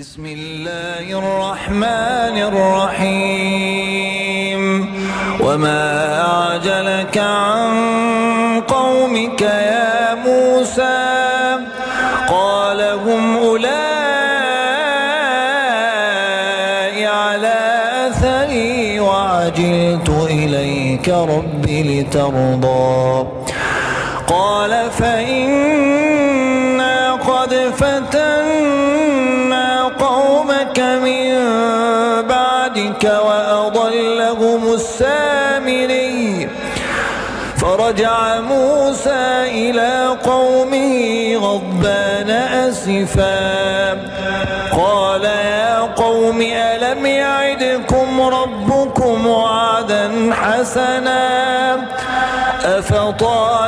بسم الله الرحمن الرحيم. وما أعجلك عن قومك يا موسى؟ قال هم أولئك على أثري وعجلت إليك رب لترضى. قال فإنا قد فتنا السامري فرجع موسى إلى قومه غضبان أسفا. قال يا قوم ألم يعدكم ربكم وعدا حسنا؟ أفطال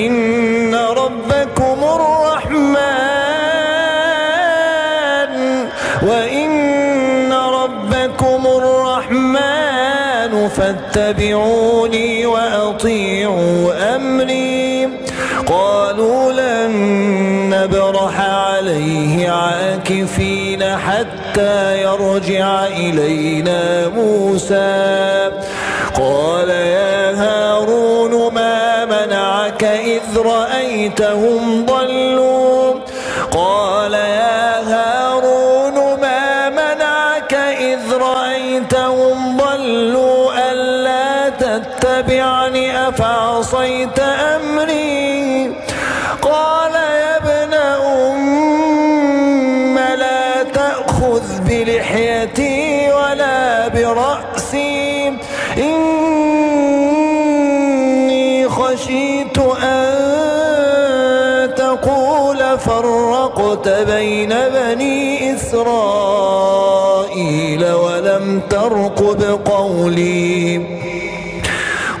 وإن ربكم الرحمن وإن ربكم الرحمن فاتبعوني وأطيعوا أمري. قالوا لن نبرح عليه عاكفين حتى يرجع إلينا موسى. قال يا رأيتهم ضلوا. قال يا هارون ما منعك إذ رأيتهم ضلوا؟ ألا تتبعني؟ أفعصيت أمري؟ قال يا ابن أم لا تأخذ بلحيتي بين بني إسرائيل ولم ترقب قولي.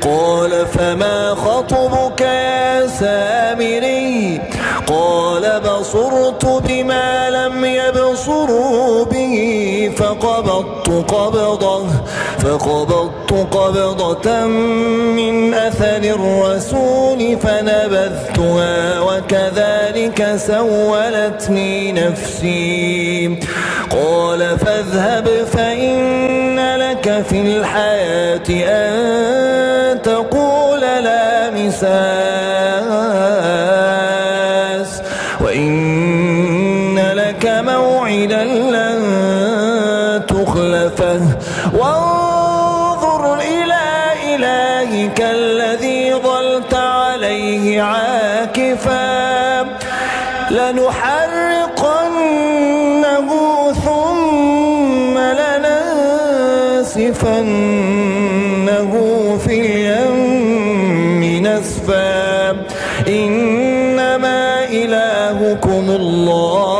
قال فما خطبك يا سامري؟ قال بصرت بما لم يبصروا به فقبضت قبضة. فقبضت قبضة من أثر الرسول فنبذتها وكذلك سولتني نفسي. قال فاذهب فإن لك في الحياة أن تقول لا مساس عليه عاكفا. لنحرقنه ثم لننسفنه في اليم نسفا. إنما إلهكم الله.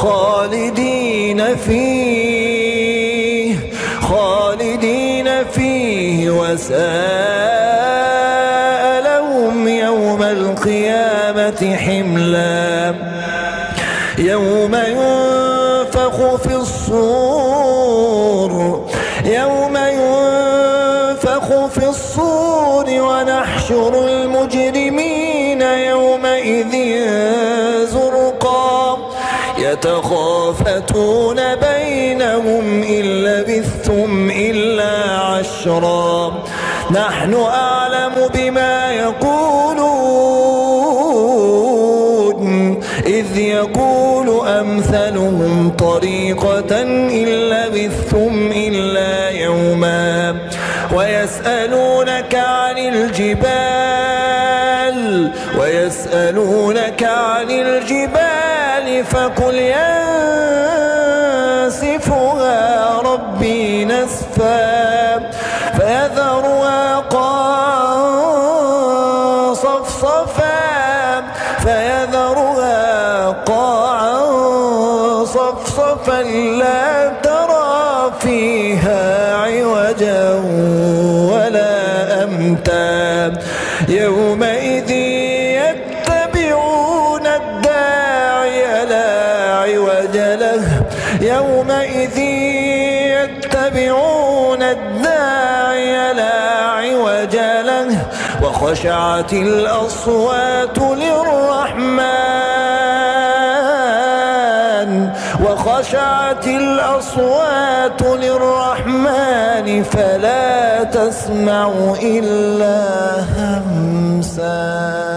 خالدين فيه خالدين فيه وساء لهم يوم القيامة حملا. يوم ينفخ في الصور يوم ينفخ في الصور ونحشر المجرمين يومئذ زرقا يتخافتون بينهم إن لبثتم إلا عشرا. نحن أعلم بما يقولون. إذ يقول أمثلهم طريقة إن لبثتم إلا يوما. ويسألونك عن الجبال. ويسألونك عن الجبال. فقل ينسفها ربي نسفا فيذرها قاعا صفصفا فيذرها قاعا صفصفا لا ترى فيها عوجا ولا أمتا يومئذ عوج له يومئذ يتبعون الداعي لا عوج له وخشعت الأصوات للرحمن وخشعت الأصوات للرحمن فلا تسمع إلا همسا.